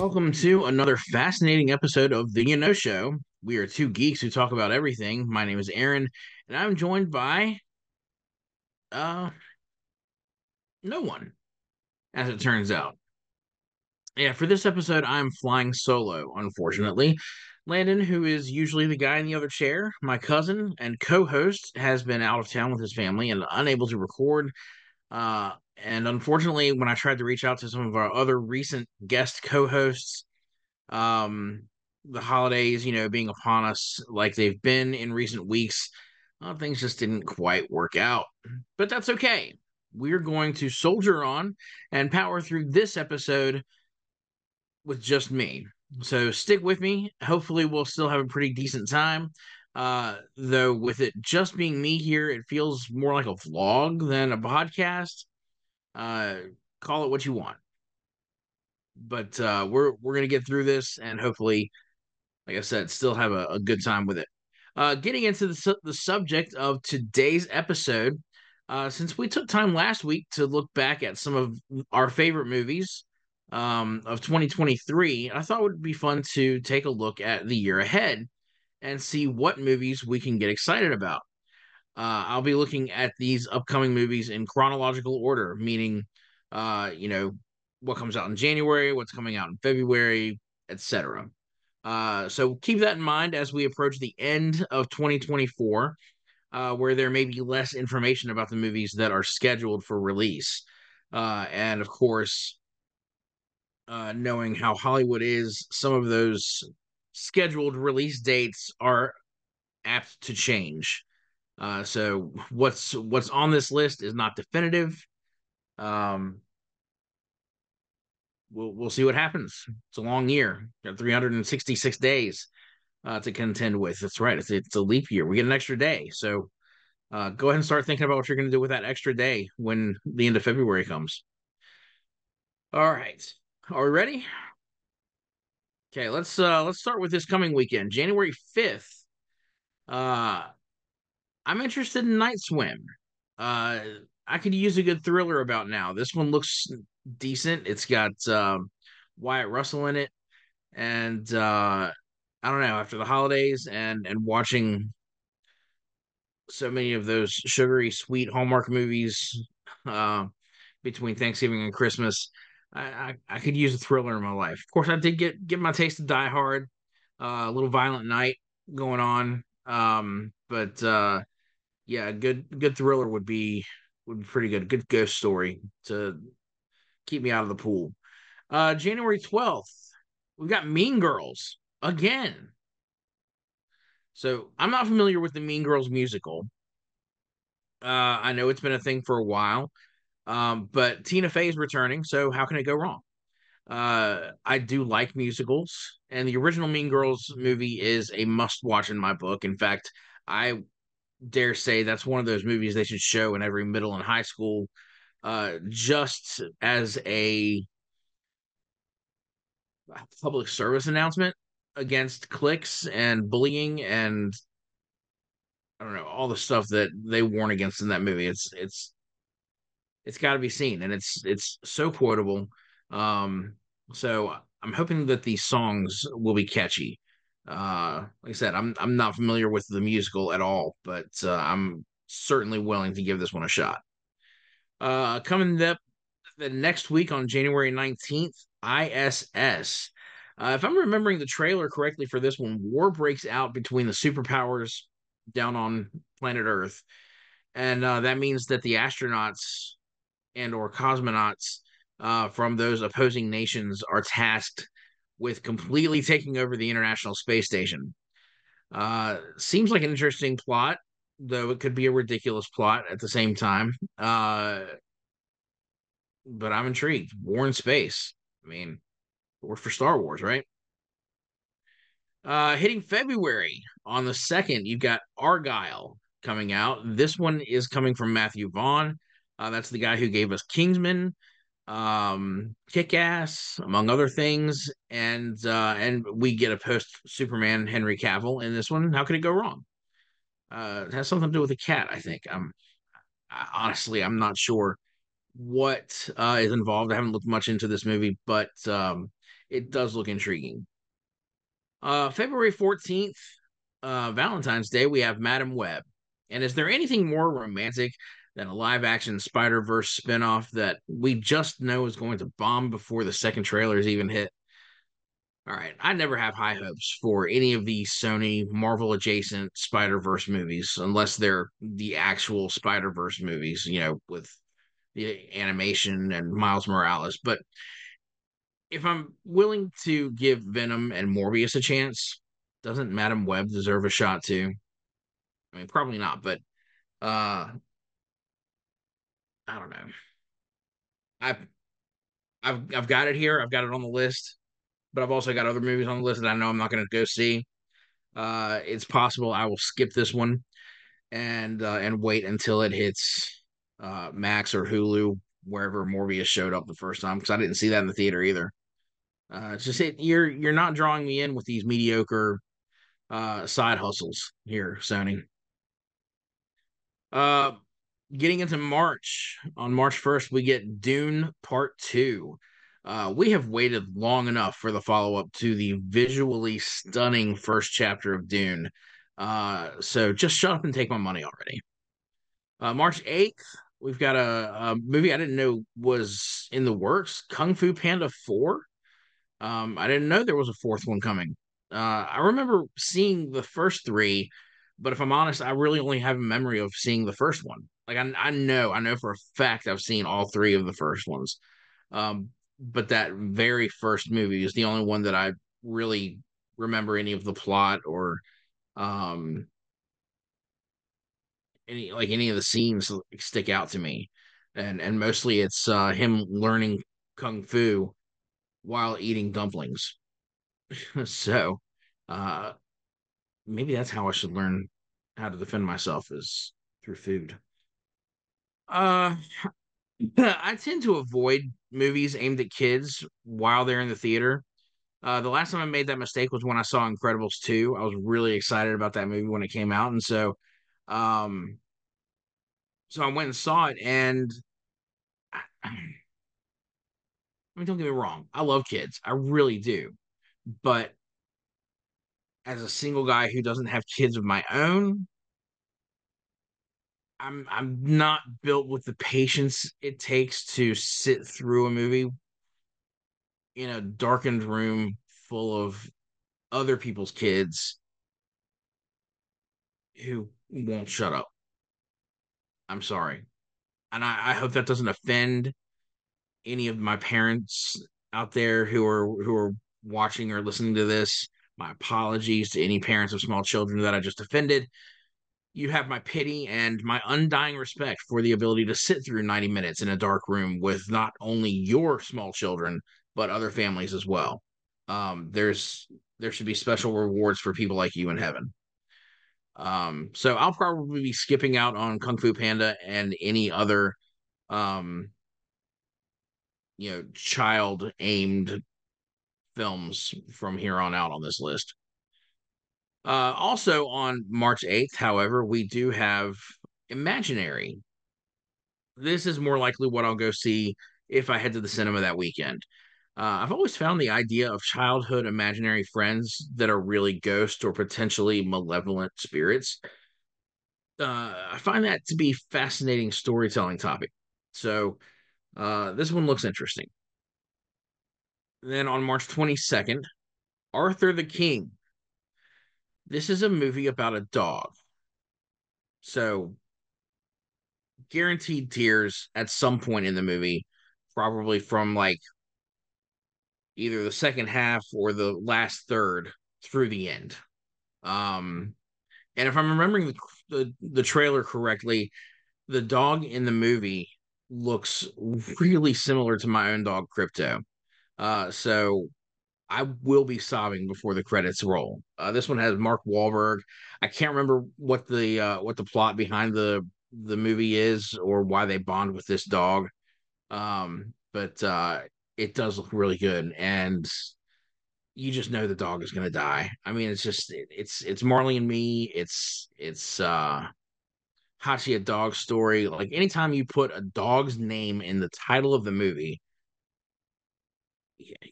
Welcome to another fascinating episode of The Y'Know Show. We are two geeks who talk about everything. My name is Aaron, and I'm joined by uh no one, as it turns out. Yeah, for this episode, I'm flying solo, unfortunately. Landon, who is usually the guy in the other chair, my cousin and co-host, has been out of town with his family and unable to record. Uh, and unfortunately, when I tried to reach out to some of our other recent guest co-hosts, um, the holidays, you know, being upon us like they've been in recent weeks, uh, things just didn't quite work out. But that's okay. We're going to soldier on and power through this episode with just me. So stick with me. Hopefully, we'll still have a pretty decent time. Uh, though with it just being me here, it feels more like a vlog than a podcast. Uh, call it what you want. But uh, we're we're gonna get through this and hopefully, like I said, still have a, a good time with it. Uh, getting into the su- the subject of today's episode, uh, since we took time last week to look back at some of our favorite movies um, of 2023, I thought it would be fun to take a look at the year ahead and see what movies we can get excited about. Uh, I'll be looking at these upcoming movies in chronological order, meaning, uh, you know, what comes out in January, what's coming out in February, etc. Uh, so keep that in mind as we approach the end of 2024, uh, where there may be less information about the movies that are scheduled for release. Uh, and of course, uh, knowing how Hollywood is, some of those scheduled release dates are apt to change. Uh, so what's what's on this list is not definitive. Um, we'll we'll see what happens. It's a long year. Got 366 days uh, to contend with. That's right. It's it's a leap year. We get an extra day. So uh, go ahead and start thinking about what you're going to do with that extra day when the end of February comes. All right. Are we ready? Okay, let's uh let's start with this coming weekend, January 5th. Uh I'm interested in Night Swim. Uh I could use a good thriller about now. This one looks decent. It's got um, Wyatt Russell in it, and uh, I don't know. After the holidays and and watching so many of those sugary sweet Hallmark movies uh, between Thanksgiving and Christmas, I, I, I could use a thriller in my life. Of course, I did get get my taste of Die Hard, uh, a little Violent Night going on, um, but uh, yeah, a good good thriller would be would be pretty good. Good ghost story to keep me out of the pool. Uh, January 12th, we've got Mean Girls again. So I'm not familiar with the Mean Girls musical. Uh, I know it's been a thing for a while, um, but Tina Fey is returning, so how can it go wrong? Uh, I do like musicals, and the original Mean Girls movie is a must watch in my book. In fact, I dare say that's one of those movies they should show in every middle and high school uh, just as a public service announcement against cliques and bullying and I don't know all the stuff that they warn against in that movie. It's it's it's got to be seen, and it's it's so quotable. Um, so I'm hoping that these songs will be catchy. Uh, like I said, I'm I'm not familiar with the musical at all, but uh, I'm certainly willing to give this one a shot. Uh, coming up the next week on January 19th, ISS. Uh, if I'm remembering the trailer correctly for this one, war breaks out between the superpowers down on planet Earth, and uh, that means that the astronauts and or cosmonauts uh, from those opposing nations are tasked with completely taking over the International Space Station. Uh, seems like an interesting plot though it could be a ridiculous plot at the same time. Uh, but I'm intrigued. War in space. I mean, we're for Star Wars, right? Uh, hitting February on the second, you've got Argylle coming out. This one is coming from Matthew Vaughn. Uh, that's the guy who gave us Kingsman, um, Kick Ass, among other things, and uh, and we get a post Superman Henry Cavill in this one. How could it go wrong? Uh, it has something to do with a cat, I think. I'm I, honestly, I'm not sure what uh, is involved. I haven't looked much into this movie, but um, it does look intriguing. Uh, February 14th, uh, Valentine's Day, we have Madame Web. And is there anything more romantic than a live action Spider Verse spinoff that we just know is going to bomb before the second trailer is even hit? All right, I never have high hopes for any of these Sony Marvel adjacent Spider Verse movies unless they're the actual Spider Verse movies, you know, with the animation and Miles Morales. But if I'm willing to give Venom and Morbius a chance, doesn't Madame Web deserve a shot too? I mean, probably not, but uh I don't know. I've I've I've got it here. I've got it on the list, but I've also got other movies on the list that I know I'm not going to go see. Uh, it's possible I will skip this one and uh, and wait until it hits uh, Max or Hulu wherever Morbius showed up the first time because I didn't see that in the theater either. Uh, it's just it, you're you're not drawing me in with these mediocre uh, side hustles here, Sony. Uh, getting into March, on March 1st, we get Dune Part 2. Uh, we have waited long enough for the follow up to the visually stunning first chapter of Dune. Uh, so just shut up and take my money already. Uh, March 8th, we've got a, a, movie I didn't know was in the works Kung Fu Panda 4. Um, I didn't know there was a fourth one coming. Uh, I remember seeing the first three, but if I'm honest, I really only have a memory of seeing the first one. Like I, I know, I know for a fact I've seen all three of the first ones. Um, but that very first movie is the only one that I really remember any of the plot or um any like any of the scenes stick out to me. And and mostly it's uh him learning kung fu while eating dumplings. so uh maybe that's how I should learn how to defend myself is through food. Uh I tend to avoid movies aimed at kids while they're in the theater. Uh, the last time I made that mistake was when I saw Incredibles 2. I was really excited about that movie when it came out. And so um so I went and saw it and I mean don't get me wrong, I love kids. I really do. But as a single guy who doesn't have kids of my own, I'm I'm not built with the patience it takes to sit through a movie in a darkened room full of other people's kids who won't shut up. I'm sorry. And I, I hope that doesn't offend any of my parents out there who are who are watching or listening to this. My apologies to any parents of small children that I just offended. You have my pity and my undying respect for the ability to sit through 90 minutes in a dark room with not only your small children, but other families as well. Um, there's there should be special rewards for people like you in heaven. Um, so I'll probably be skipping out on Kung Fu Panda and any other um you know child aimed films from here on out on this list. Uh, also on March 8th, however, we do have Imaginary. This is more likely what I'll go see if I head to the cinema that weekend. Uh, I've always found the idea of childhood imaginary friends that are really ghosts or potentially malevolent spirits. Uh, I find that to be fascinating storytelling topic. So uh, this one looks interesting. Then on March 22nd, Arthur the King. This is a movie about a dog. So guaranteed tears at some point in the movie, probably from like either the second half or the last third through the end. Um, and if I'm remembering the, the, the trailer correctly, the dog in the movie looks really similar to my own dog Crypto. Uh, so I will be sobbing before the credits roll. Uh, this one has Mark Wahlberg. I can't remember what the uh, what the plot behind the the movie is or why they bond with this dog. Um, but uh, it does look really good, and you just know the dog is going to die. I mean, it's just it, it's it's Marley and me. It's it's uh, Hachi a dog story. Like anytime you put a dog's name in the title of the movie,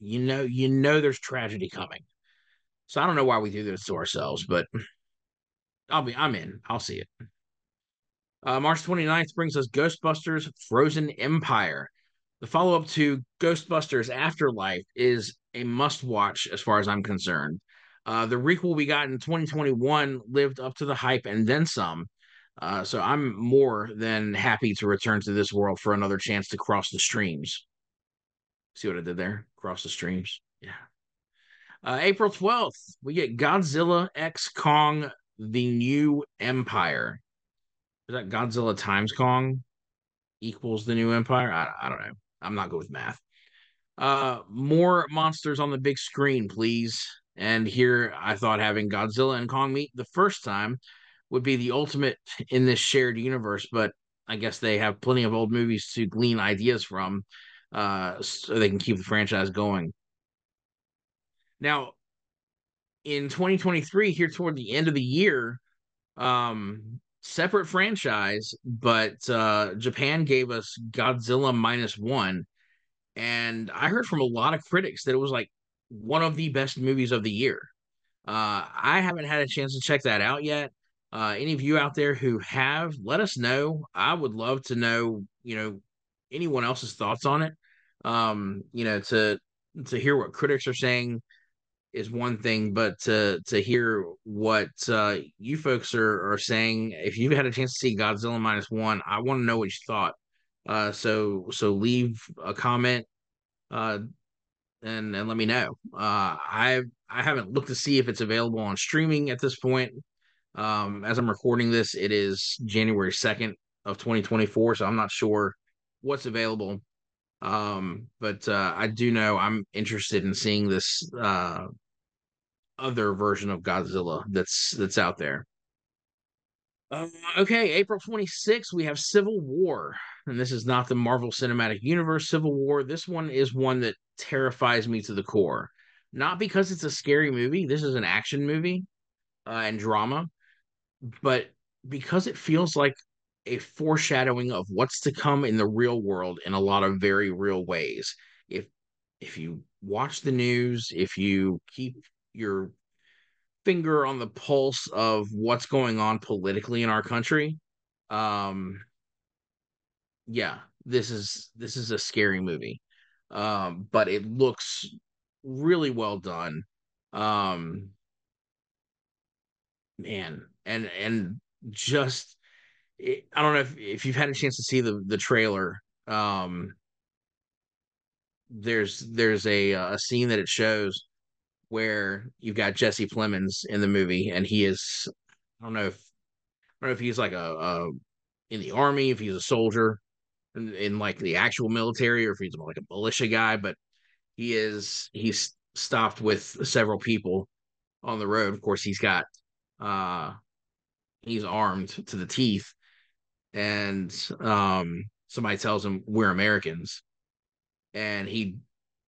you know, you know, there's tragedy coming. So I don't know why we do this to ourselves, but I'll be, I'm in. I'll see it. Uh, March 29th brings us Ghostbusters Frozen Empire. The follow up to Ghostbusters Afterlife is a must watch as far as I'm concerned. Uh, the requel we got in 2021 lived up to the hype and then some. Uh, so I'm more than happy to return to this world for another chance to cross the streams. See what I did there? Cross the streams. Yeah. Uh, April 12th, we get Godzilla X Kong The New Empire. Is that Godzilla times Kong equals the new empire? I, I don't know. I'm not good with math. Uh, more monsters on the big screen, please. And here I thought having Godzilla and Kong meet the first time would be the ultimate in this shared universe, but I guess they have plenty of old movies to glean ideas from uh, so they can keep the franchise going. Now, in 2023, here toward the end of the year, um, separate franchise, but uh, Japan gave us Godzilla minus one. And I heard from a lot of critics that it was like one of the best movies of the year. Uh, I haven't had a chance to check that out yet. Uh, any of you out there who have, let us know. I would love to know, you know, anyone else's thoughts on it. Um, you know, to to hear what critics are saying is one thing, but to to hear what uh, you folks are are saying, if you've had a chance to see Godzilla minus one, I want to know what you thought. Uh, so so leave a comment, uh, and and let me know. Uh, I I haven't looked to see if it's available on streaming at this point. Um, as I'm recording this, it is January second of 2024, so I'm not sure what's available. Um, but uh, I do know I'm interested in seeing this uh, other version of Godzilla that's that's out there. Uh, okay, April 26th, we have Civil War. And this is not the Marvel Cinematic Universe Civil War. This one is one that terrifies me to the core. Not because it's a scary movie, this is an action movie uh, and drama, but because it feels like a foreshadowing of what's to come in the real world in a lot of very real ways. If if you watch the news, if you keep your finger on the pulse of what's going on politically in our country, um yeah, this is this is a scary movie. Um but it looks really well done. Um man, and and just it, I don't know if, if you've had a chance to see the the trailer. Um, there's there's a a scene that it shows where you've got Jesse Plemons in the movie, and he is I don't know if I don't know if he's like a, a in the army, if he's a soldier in, in like the actual military, or if he's like a militia guy, but he is he's stopped with several people on the road. Of course, he's got uh he's armed to the teeth and um, somebody tells him we're Americans, and he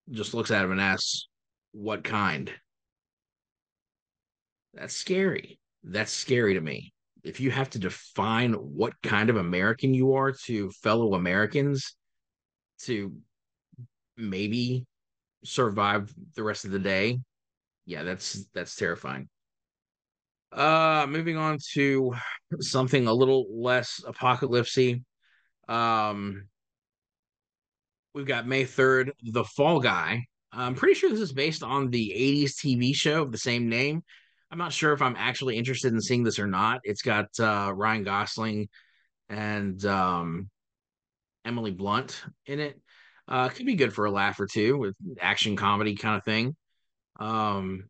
just looks at him and asks, "What kind?" That's scary. That's scary to me. If you have to define what kind of American you are to fellow Americans to maybe survive the rest of the day, yeah, that's that's terrifying. Uh, moving on to something a little less apocalypsy. Um, we've got May 3rd, The Fall Guy. I'm pretty sure this is based on the 80s TV show of the same name. I'm not sure if I'm actually interested in seeing this or not. It's got uh, Ryan Gosling and um, Emily Blunt in it. Uh, could be good for a laugh or two with action comedy kind of thing. Um,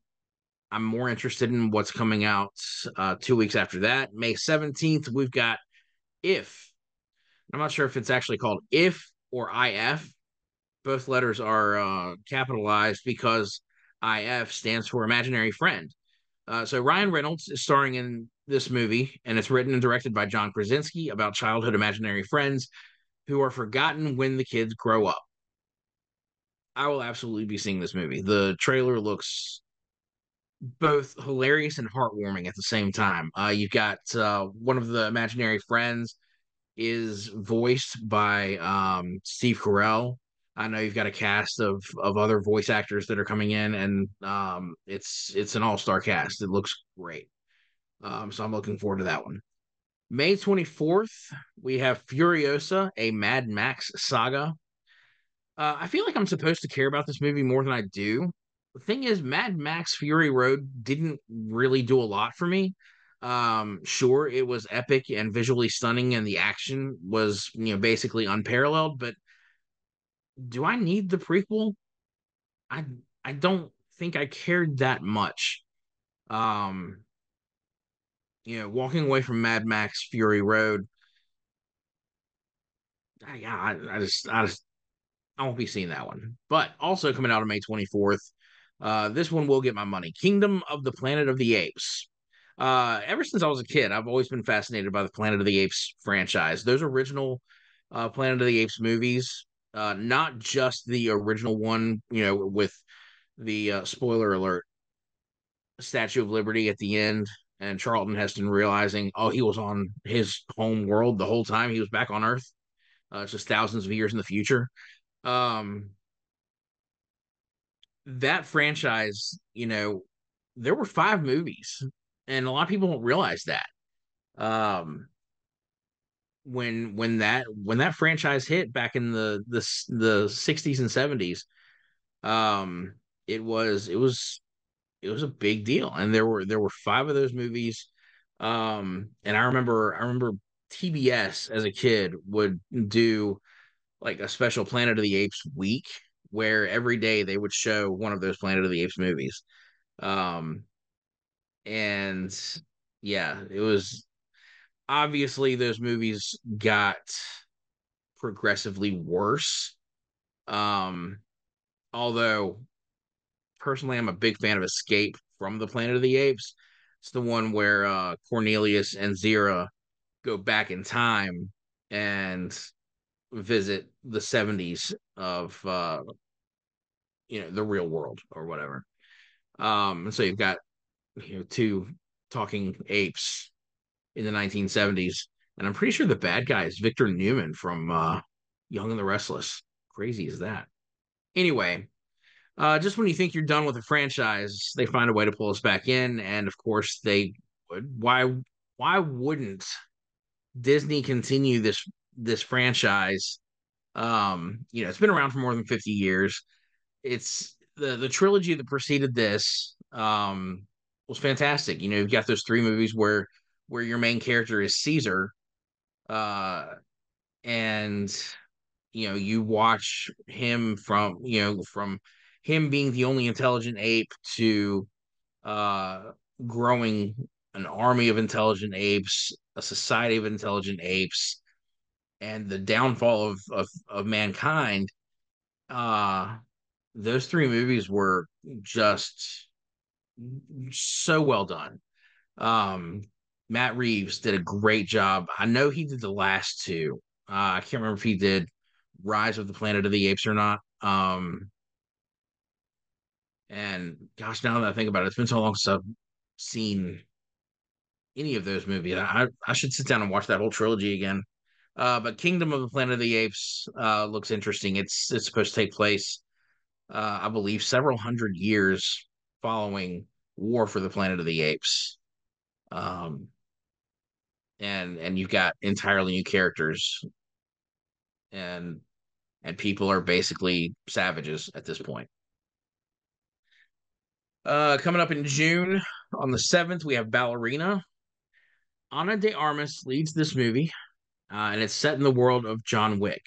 I'm more interested in what's coming out uh, two weeks after that. May 17th, we've got If. I'm not sure if it's actually called If or IF. Both letters are uh, capitalized because IF stands for Imaginary Friend. Uh, so Ryan Reynolds is starring in this movie, and it's written and directed by John Krasinski about childhood imaginary friends who are forgotten when the kids grow up. I will absolutely be seeing this movie. The trailer looks both hilarious and heartwarming at the same time. Uh, you've got uh, one of the imaginary friends is voiced by um, Steve Carell. I know you've got a cast of of other voice actors that are coming in, and um, it's it's an all star cast. It looks great. Um, so I'm looking forward to that one. May 24th, we have Furiosa, a Mad Max saga. Uh, I feel like I'm supposed to care about this movie more than I do. The thing is, Mad Max Fury Road didn't really do a lot for me. Um, sure, it was epic and visually stunning, and the action was, you know, basically unparalleled. But do I need the prequel? I I don't think I cared that much. Um, you know, walking away from Mad Max Fury Road, yeah, I, I just I just I won't be seeing that one. But also coming out on May 24th, uh, this one will get my money. Kingdom of the Planet of the Apes. Uh, ever since I was a kid, I've always been fascinated by the Planet of the Apes franchise. Those original uh, Planet of the Apes movies, uh, not just the original one, you know, with the uh, spoiler alert Statue of Liberty at the end, and Charlton Heston realizing, oh, he was on his home world the whole time. He was back on Earth, uh, just thousands of years in the future. Um, that franchise, you know, there were five movies, and a lot of people don't realize that. Um, when when that when that franchise hit back in the the the 60s and 70s, um, it was it was it was a big deal, and there were there were five of those movies. Um, and I remember I remember TBS as a kid would do like a special Planet of the Apes week where every day they would show one of those Planet of the Apes movies. Um, and yeah, it was obviously those movies got progressively worse. Um, although personally, I'm a big fan of Escape from the Planet of the Apes. It's the one where uh, Cornelius and Zira go back in time and visit the 70s of uh, you know the real world or whatever. Um, and so you've got you know two talking apes in the 1970s, and I'm pretty sure the bad guy is Victor Newman from uh, Young and the Restless. Crazy is that? Anyway, uh, just when you think you're done with a franchise, they find a way to pull us back in, and of course they would. Why? Why wouldn't Disney continue this this franchise? Um, you know, it's been around for more than 50 years it's the the trilogy that preceded this um was fantastic. You know, you've got those three movies where where your main character is Caesar, uh, and you know you watch him from you know from him being the only intelligent ape to uh growing an army of intelligent apes, a society of intelligent apes, and the downfall of of, of mankind. Uh those three movies were just so well done. Um, Matt Reeves did a great job. I know he did the last two. Uh, I can't remember if he did Rise of the Planet of the Apes or not. Um, and gosh, now that I think about it, it's been so long since I've seen any of those movies. I I should sit down and watch that whole trilogy again. Uh, but Kingdom of the Planet of the Apes uh, looks interesting. It's it's supposed to take place uh, I believe, several hundred years following War for the Planet of the Apes. Um, and and you've got entirely new characters, and and people are basically savages at this point. Uh, coming up in June on the seventh, we have Ballerina. Ana de Armas leads this movie, uh, and it's set in the world of John Wick.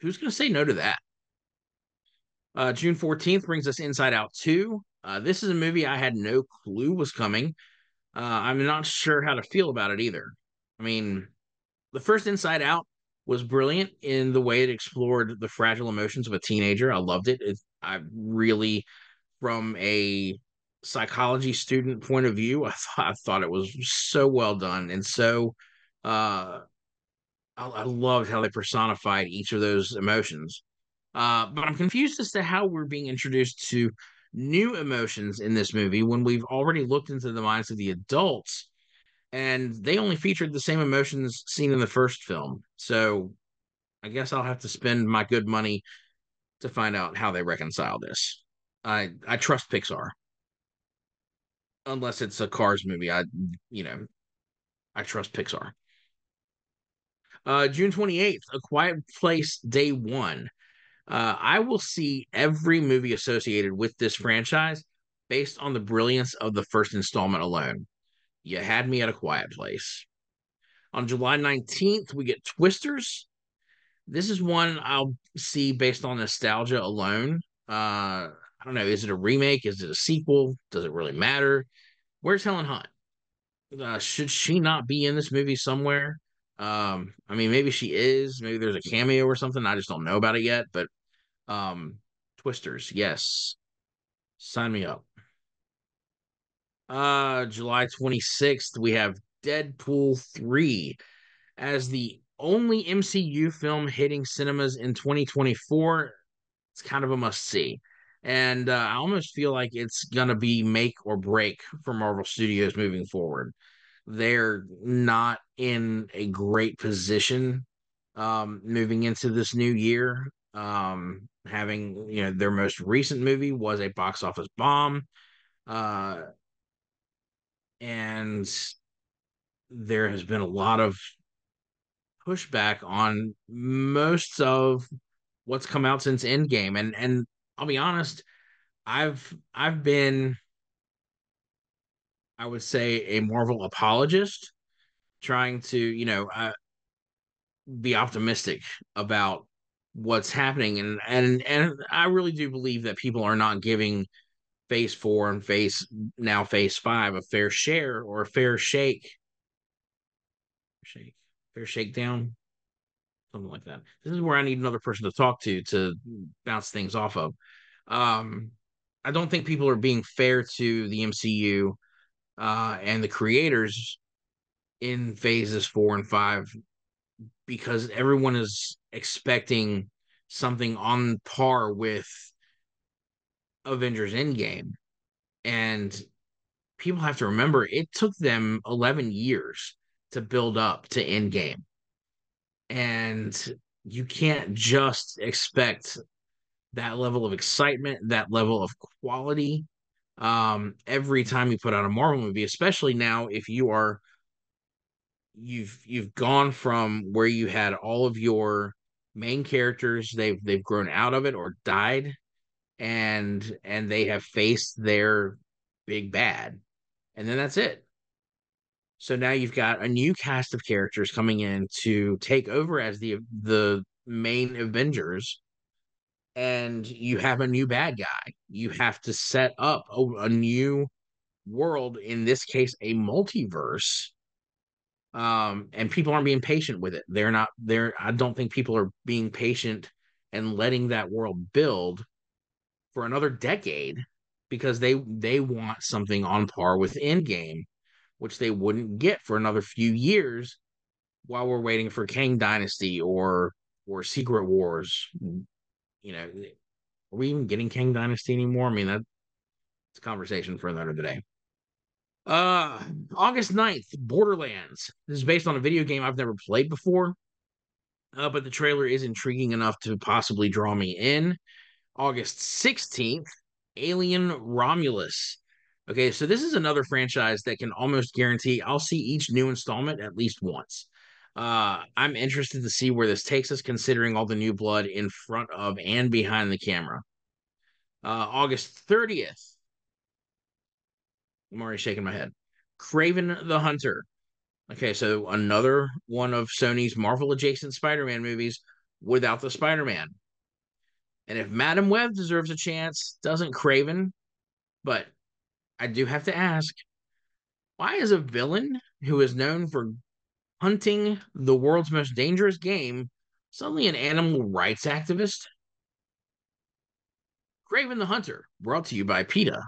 Who's going to say no to that? Uh, June 14th brings us Inside Out 2. Uh, this is a movie I had no clue was coming. Uh, I'm not sure how to feel about it either. I mean, the first Inside Out was brilliant in the way it explored the fragile emotions of a teenager. I loved it. it I really, from a psychology student point of view, I thought I thought it was so well done and so. Uh, I, I loved how they personified each of those emotions. Uh, but I'm confused as to how we're being introduced to new emotions in this movie when we've already looked into the minds of the adults and they only featured the same emotions seen in the first film. So I guess I'll have to spend my good money to find out how they reconcile this. I I trust Pixar. Unless it's a Cars movie, I you know, I trust Pixar. Uh June 28th, A Quiet Place Day 1. Uh I will see every movie associated with this franchise based on the brilliance of the first installment alone. You had me at a quiet place. On July 19th, we get Twisters. This is one I'll see based on nostalgia alone. Uh, I don't know. Is it a remake? Is it a sequel? Does it really matter? Where's Helen Hunt? Uh, should she not be in this movie somewhere? Um, I mean, maybe she is. Maybe there's a cameo or something. I just don't know about it yet. But um, Twisters, yes. Sign me up. Uh, July 26th, we have Deadpool 3 as the only MCU film hitting cinemas in 2024. It's kind of a must see. And uh, I almost feel like it's going to be make or break for Marvel Studios moving forward. They're not in a great position um, moving into this new year. Um, having, you know, their most recent movie was a box office bomb. Uh, and there has been a lot of pushback on most of what's come out since Endgame, and and I'll be honest, I've I've been, I would say, a Marvel apologist, trying to you know uh, be optimistic about what's happening, and and and I really do believe that people are not giving phase four and phase now phase five a fair share or a fair shake. Shake fair shakedown something like that. This is where i need another person to talk to to bounce things off of. Um i don't think people are being fair to the mcu uh and the creators in phases four and five because everyone is expecting something on par with Avengers Endgame. And people have to remember it took them 11 years to build up to Endgame. And you can't just expect that level of excitement, that level of quality um, every time you put out a Marvel movie, especially now if you are you've you've gone from where you had all of your main characters they've they've grown out of it or died and and they have faced their big bad and then that's it. So now you've got a new cast of characters coming in to take over as the the main avengers and you have a new bad guy you have to set up a, a new world in this case a multiverse um and people aren't being patient with it they're not they're i don't think people are being patient and letting that world build for another decade because they they want something on par with Endgame, which they wouldn't get for another few years while we're waiting for Kang Dynasty or or Secret Wars. You know, are we even getting Kang Dynasty anymore? I mean, that's a conversation for another day. Uh, August 9th, Borderlands. This is based on a video game I've never played before, uh, but the trailer is intriguing enough to possibly draw me in. August 16th, Alien Romulus. Okay, so this is another franchise that can almost guarantee I'll see each new installment at least once. Uh, I'm interested to see where this takes us, considering all the new blood in front of and behind the camera. Uh, August 30th. I'm already shaking my head. Kraven the Hunter. Okay, so another one of Sony's Marvel adjacent Spider Man movies without the Spider Man. And if Madame Web deserves a chance, doesn't Kraven? But I do have to ask why is a villain who is known for hunting the world's most dangerous game suddenly an animal rights activist? Kraven the Hunter, brought to you by PETA.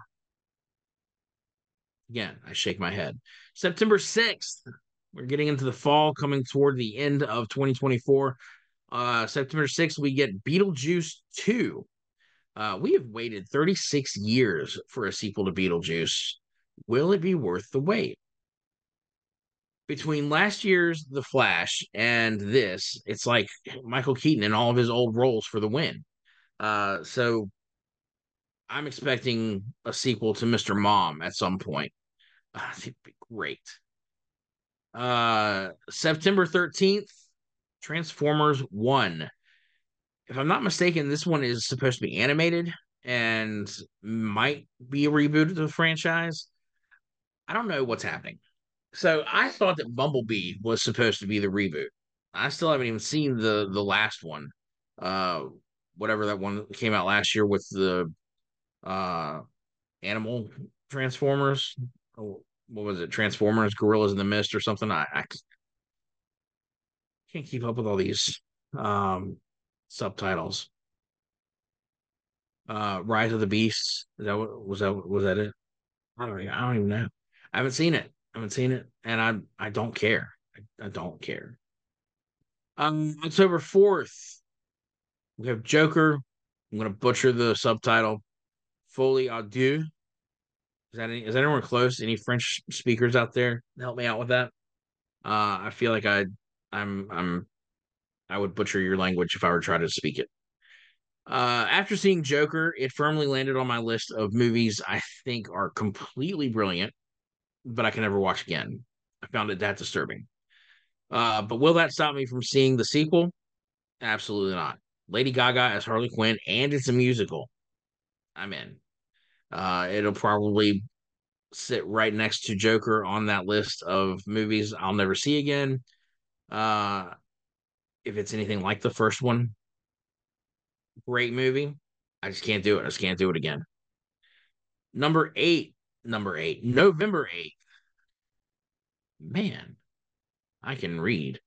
Again, I shake my head. September 6th, we're getting into the fall, coming toward the end of 2024 uh, September 6th, we get Beetlejuice 2. Uh, we have waited 36 years for a sequel to Beetlejuice. Will it be worth the wait? Between last year's The Flash and this, it's like Michael Keaton in all of his old roles for the win. Uh, so I'm expecting a sequel to Mr. Mom at some point. Uh, it'd be great. Uh, September 13th, Transformers 1. If I'm not mistaken, this one is supposed to be animated and might be a reboot of the franchise. I don't know what's happening. So I thought that Bumblebee was supposed to be the reboot. I still haven't even seen the the last one. Uh whatever that one came out last year with the uh animal transformers. Oh, what was it? Transformers, Gorillas in the Mist or something. I, I can't keep up with all these um subtitles. Uh Rise of the Beasts. Is that what was that was that it? I don't, I don't even know. I haven't seen it. I haven't seen it, and I I don't care. I, I don't care. Um, October fourth, we have Joker. I'm gonna butcher the subtitle. Folie à deux. Is that any, is anyone close? Any French speakers out there? Help me out with that. Uh, I feel like I I'm I'm I would butcher your language if I were to try to speak it. Uh, after seeing Joker, it firmly landed on my list of movies I think are completely brilliant but I can never watch again. I found it that disturbing. Uh, but will that stop me from seeing the sequel? Absolutely not. Lady Gaga as Harley Quinn, and it's a musical. I'm in. Uh, it'll probably sit right next to Joker on that list of movies I'll never see again. Uh, if it's anything like the first one, great movie. I just can't do it. I just can't do it again. Number eight, number eight, November 8th, man, I can read.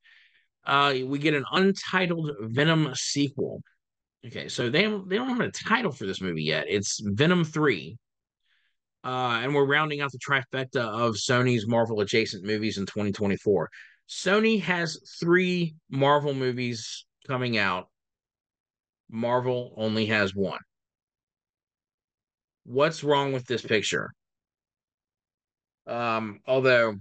Uh, we get an untitled Venom sequel. Okay, so they they don't have a title for this movie yet. It's Venom Three, uh, and we're rounding out the trifecta of Sony's Marvel adjacent movies in 2024. Sony has three Marvel movies coming out. Marvel only has one. What's wrong with this picture? Um, although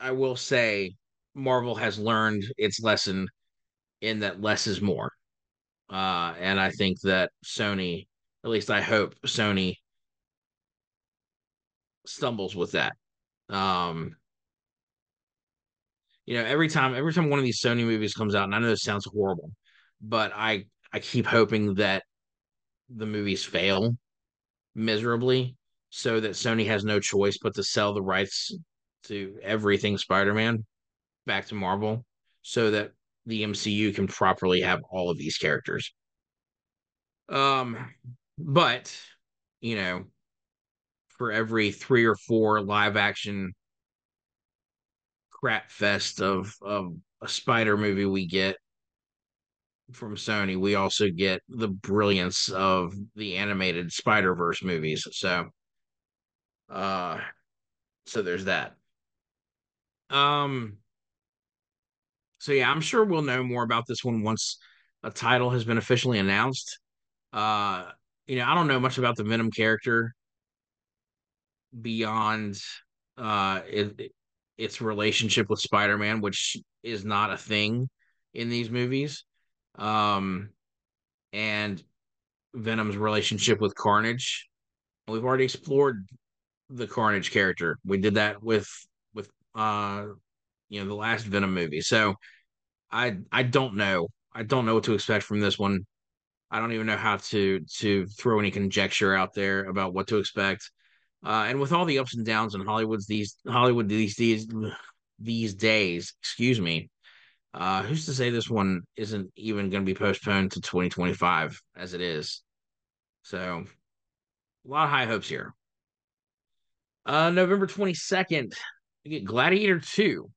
I will say Marvel has learned its lesson in that less is more. Uh, and I think that Sony, at least I hope Sony stumbles with that. Um, you know, every time every time one of these Sony movies comes out, and I know this sounds horrible, but I I keep hoping that the movies fail miserably so that Sony has no choice but to sell the rights to everything Spider-Man back to Marvel so that the MCU can properly have all of these characters. Um but you know for every 3 or 4 live action crap fest of of a Spider movie we get from Sony, we also get the brilliance of the animated Spider-Verse movies. So uh so there's that. Um. So yeah, I'm sure we'll know more about this one once a title has been officially announced. Uh, you know, I don't know much about the Venom character beyond uh it, its relationship with Spider-Man, which is not a thing in these movies. Um, and Venom's relationship with Carnage. We've already explored the Carnage character. We did that with with uh you know the last Venom movie. So I I don't know. I don't know what to expect from this one. I don't even know how to to throw any conjecture out there about what to expect. Uh, and with all the ups and downs in Hollywood's these Hollywood these these these days, excuse me, uh, who's to say this one isn't even going to be postponed to 2025 as it is? So a lot of high hopes here. Uh, November 22nd, we get Gladiator 2.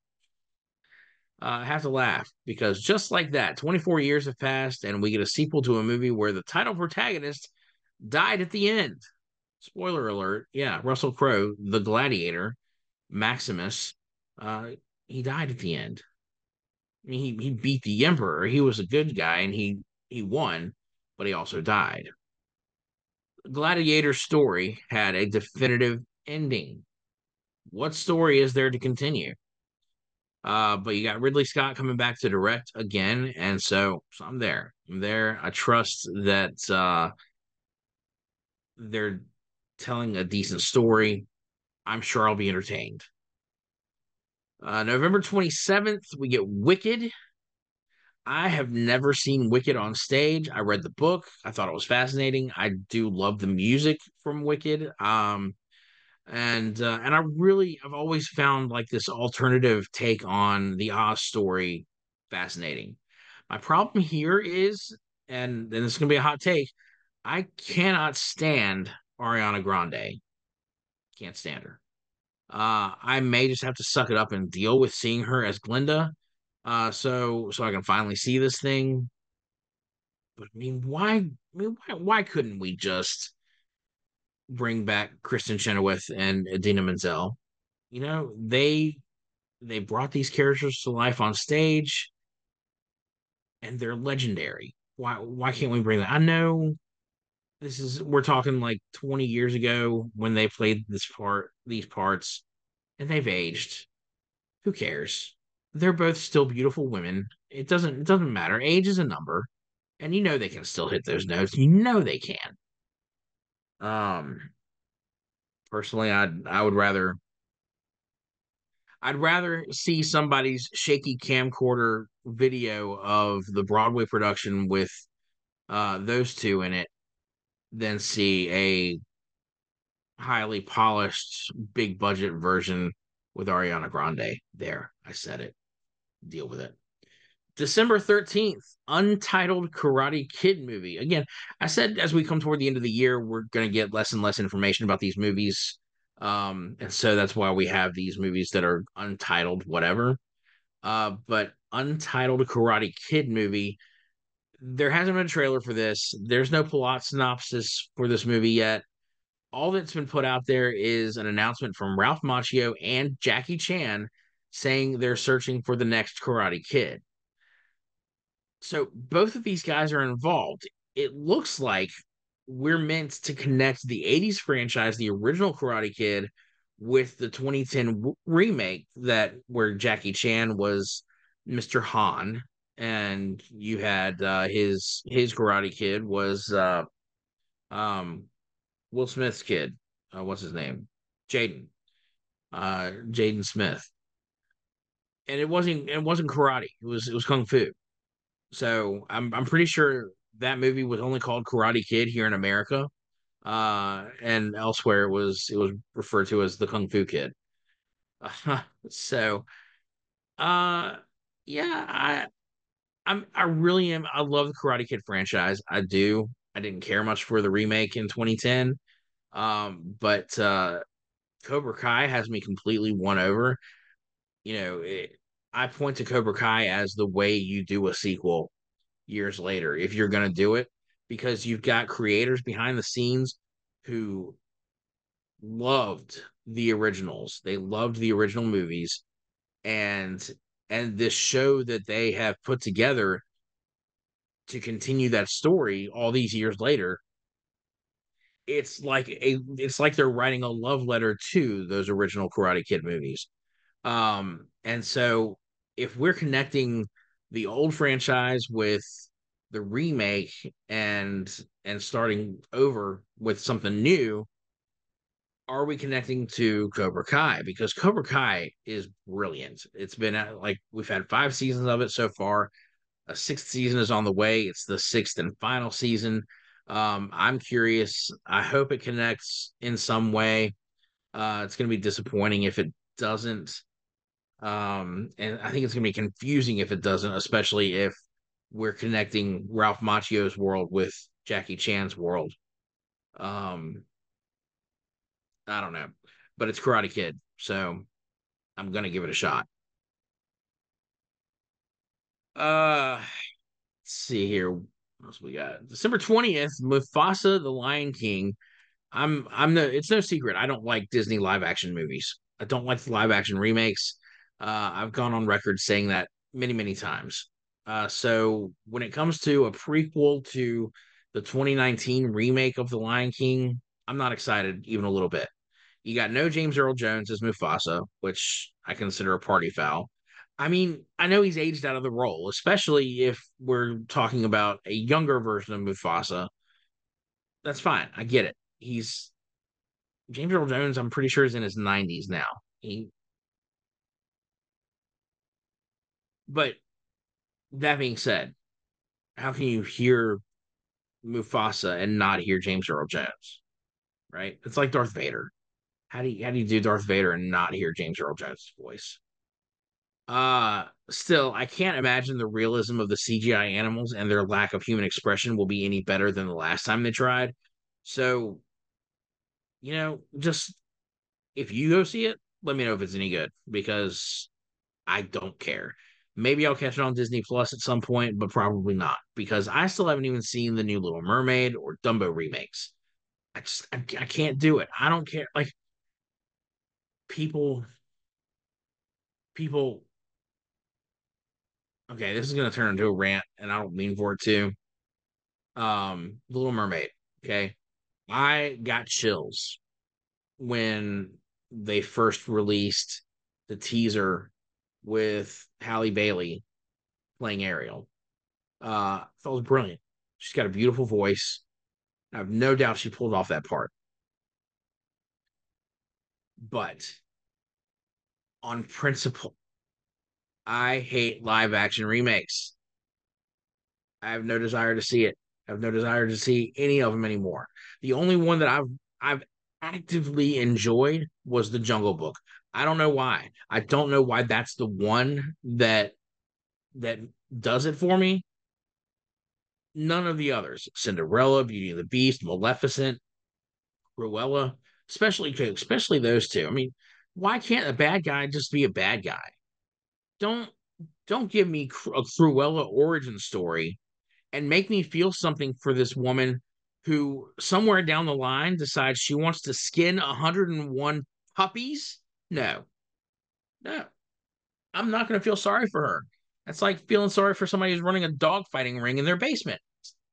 Uh, I have to laugh because just like that, 24 years have passed, and we get a sequel to a movie where the title protagonist died at the end. Spoiler alert. Yeah, Russell Crowe, the gladiator, Maximus, uh, he died at the end. I mean, he, he beat the Emperor. He was a good guy and he, he won, but he also died. Gladiator story had a definitive ending what story is there to continue? Uh, but you got Ridley Scott coming back to direct again, and so, so I'm there. I'm there. I trust that uh, they're telling a decent story. I'm sure I'll be entertained. Uh, November 27th, we get Wicked. I have never seen Wicked on stage. I read the book. I thought it was fascinating. I do love the music from Wicked. Um, and uh, and I really I've always found like this alternative take on the Oz story fascinating. My problem here is, and then this is gonna be a hot take. I cannot stand Ariana Grande. Can't stand her. Uh, I may just have to suck it up and deal with seeing her as Glinda. Uh, so so I can finally see this thing. But I mean, why? I mean, why, why couldn't we just bring back Kristin Chenoweth and Idina Menzel? You know, they they brought these characters to life on stage, and they're legendary. Why why can't we bring that? I know this is we're talking like 20 years ago when they played this part these parts and they've aged. Who cares? They're both still beautiful women. It doesn't it doesn't matter. Age is a number and you know they can still hit those notes. You know they can. Um personally i i would rather i'd rather see somebody's shaky camcorder video of the broadway production with uh those two in it than see a highly polished, big budget version with Ariana Grande. There, I said it. Deal with it. December 13th, untitled Karate Kid movie. Again, I said as we come toward the end of the year, we're going to get less and less information about these movies. Um, and so that's why we have these movies that are untitled, whatever. Uh, but untitled Karate Kid movie. There hasn't been a trailer for this. There's no plot synopsis for this movie yet all that's been put out there is an announcement from Ralph Macchio and Jackie Chan saying they're searching for the next Karate Kid. So both of these guys are involved. It looks like we're meant to connect the 80s franchise, the original Karate Kid, with the 2010 w- remake that where Jackie Chan was Mr. Han and you had uh, his his Karate Kid was uh, um Will Smith's kid. Uh, what's his name? Jaden. Uh, Jaden Smith. And it wasn't it wasn't karate. It was it was kung fu. So I'm I'm pretty sure that movie was only called Karate Kid here in America. Uh, and elsewhere it was it was referred to as the Kung Fu Kid. Uh, so, uh, yeah, I I'm I really am. I love the Karate Kid franchise. I do. I didn't care much for the remake in 2010. Um, but uh, Cobra Kai has me completely won over. You know, it, I point to Cobra Kai as the way you do a sequel years later if you're going to do it because you've got creators behind the scenes who loved the originals. They loved the original movies and and this show that they have put together to continue that story all these years later it's like a it's like they're writing a love letter to those original Karate Kid movies. Um, and so if we're connecting the old franchise with the remake and and starting over with something new, are we connecting to Cobra Kai? Because Cobra Kai is brilliant. It's been like we've had five seasons of it so far. A sixth season is on the way. It's the sixth and final season. Um, I'm curious. I hope it connects in some way. Uh, it's going to be disappointing if it doesn't. Um, and I think it's going to be confusing if it doesn't, especially if we're connecting Ralph Macchio's world with Jackie Chan's world. Um, I don't know, but it's Karate Kid, so I'm to give it a shot. Uh, let's see here What else we got? December 20th, Mufasa the Lion King. I'm I'm the it's no secret. I don't like Disney live action movies. I don't like the live action remakes. Uh, I've gone on record saying that many, many times. Uh, so when it comes to a prequel to the 2019 remake of The Lion King, I'm not excited even a little bit. You got no James Earl Jones as Mufasa, which I consider a party foul. I mean, I know he's aged out of the role, especially if we're talking about a younger version of Mufasa. That's fine. I get it. He's James Earl Jones, I'm pretty sure is in his 90s now. He But that being said, how can you hear Mufasa and not hear James Earl Jones? Right? It's like Darth Vader. How do you how do you do Darth Vader and not hear James Earl Jones' voice? Uh still, I can't imagine the realism of the CGI animals and their lack of human expression will be any better than the last time they tried. So, you know, just if you go see it, let me know if it's any good because I don't care. Maybe I'll catch it on Disney Plus at some point, but probably not because I still haven't even seen the new Little Mermaid or Dumbo remakes. I just I, I can't do it. I don't care. Like people, people. Okay, this is gonna turn into a rant, and I don't mean for it to. Um, the Little Mermaid. Okay, I got chills when they first released the teaser with Halle Bailey playing Ariel. Uh, thought it was brilliant. She's got a beautiful voice. I have no doubt she pulled off that part. But on principle, I hate live action remakes. I have no desire to see it. I have no desire to see any of them anymore. The only one that I've I've actively enjoyed was the Jungle Book. I don't know why. I don't know why that's the one that that does it for me. None of the others. Cinderella, Beauty and the Beast, Maleficent, Cruella, especially especially those two. I mean, why can't a bad guy just be a bad guy? Don't don't give me a Cruella origin story and make me feel something for this woman who somewhere down the line decides she wants to skin 101 puppies no. No. I'm not going to feel sorry for her. That's like feeling sorry for somebody who's running a dog fighting ring in their basement.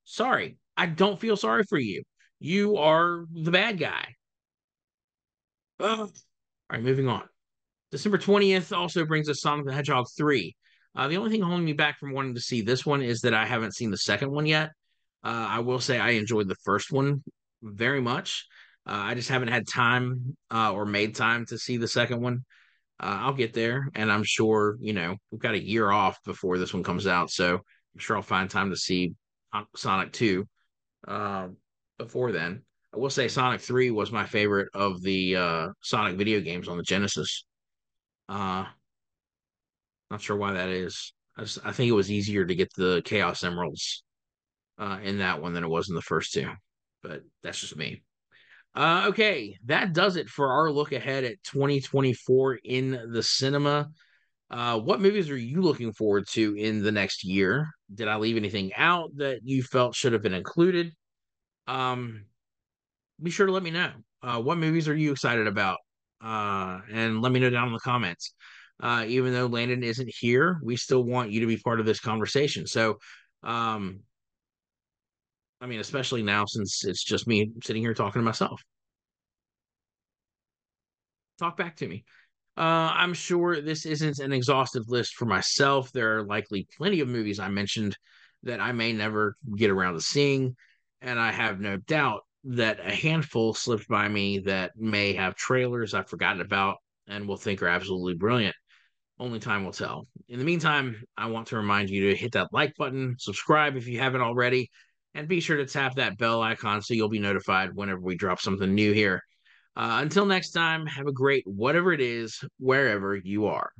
Sorry. I don't feel sorry for you. You are the bad guy. All right, moving on. December 20th also brings us Sonic the Hedgehog 3. Uh, the only thing holding me back from wanting to see this one is that I haven't seen the second one yet. Uh, I will say I enjoyed the first one very much. Uh, I just haven't had time uh, or made time to see the second one. Uh, I'll get there, and I'm sure you know we've got a year off before this one comes out, so I'm sure I'll find time to see Sonic Two uh, before then. I will say Sonic Three was my favorite of the uh, Sonic video games on the Genesis. Uh, not sure why that is. I, just, I think it was easier to get the Chaos Emeralds uh, in that one than it was in the first two, but that's just me. Uh, okay, that does it for our look ahead at 2024 in the cinema. Uh, what movies are you looking forward to in the next year? Did I leave anything out that you felt should have been included? Um, be sure to let me know. Uh, what movies are you excited about? Uh, and let me know down in the comments. Uh, even though Landon isn't here, we still want you to be part of this conversation. So, um, I mean, especially now since it's just me sitting here talking to myself. Talk back to me. Uh, I'm sure this isn't an exhaustive list for myself. There are likely plenty of movies I mentioned that I may never get around to seeing. And I have no doubt that a handful slipped by me that may have trailers I've forgotten about and will think are absolutely brilliant. Only time will tell. In the meantime, I want to remind you to hit that like button, subscribe if you haven't already, and be sure to tap that bell icon so you'll be notified whenever we drop something new here. Uh, until next time, have a great whatever it is, wherever you are.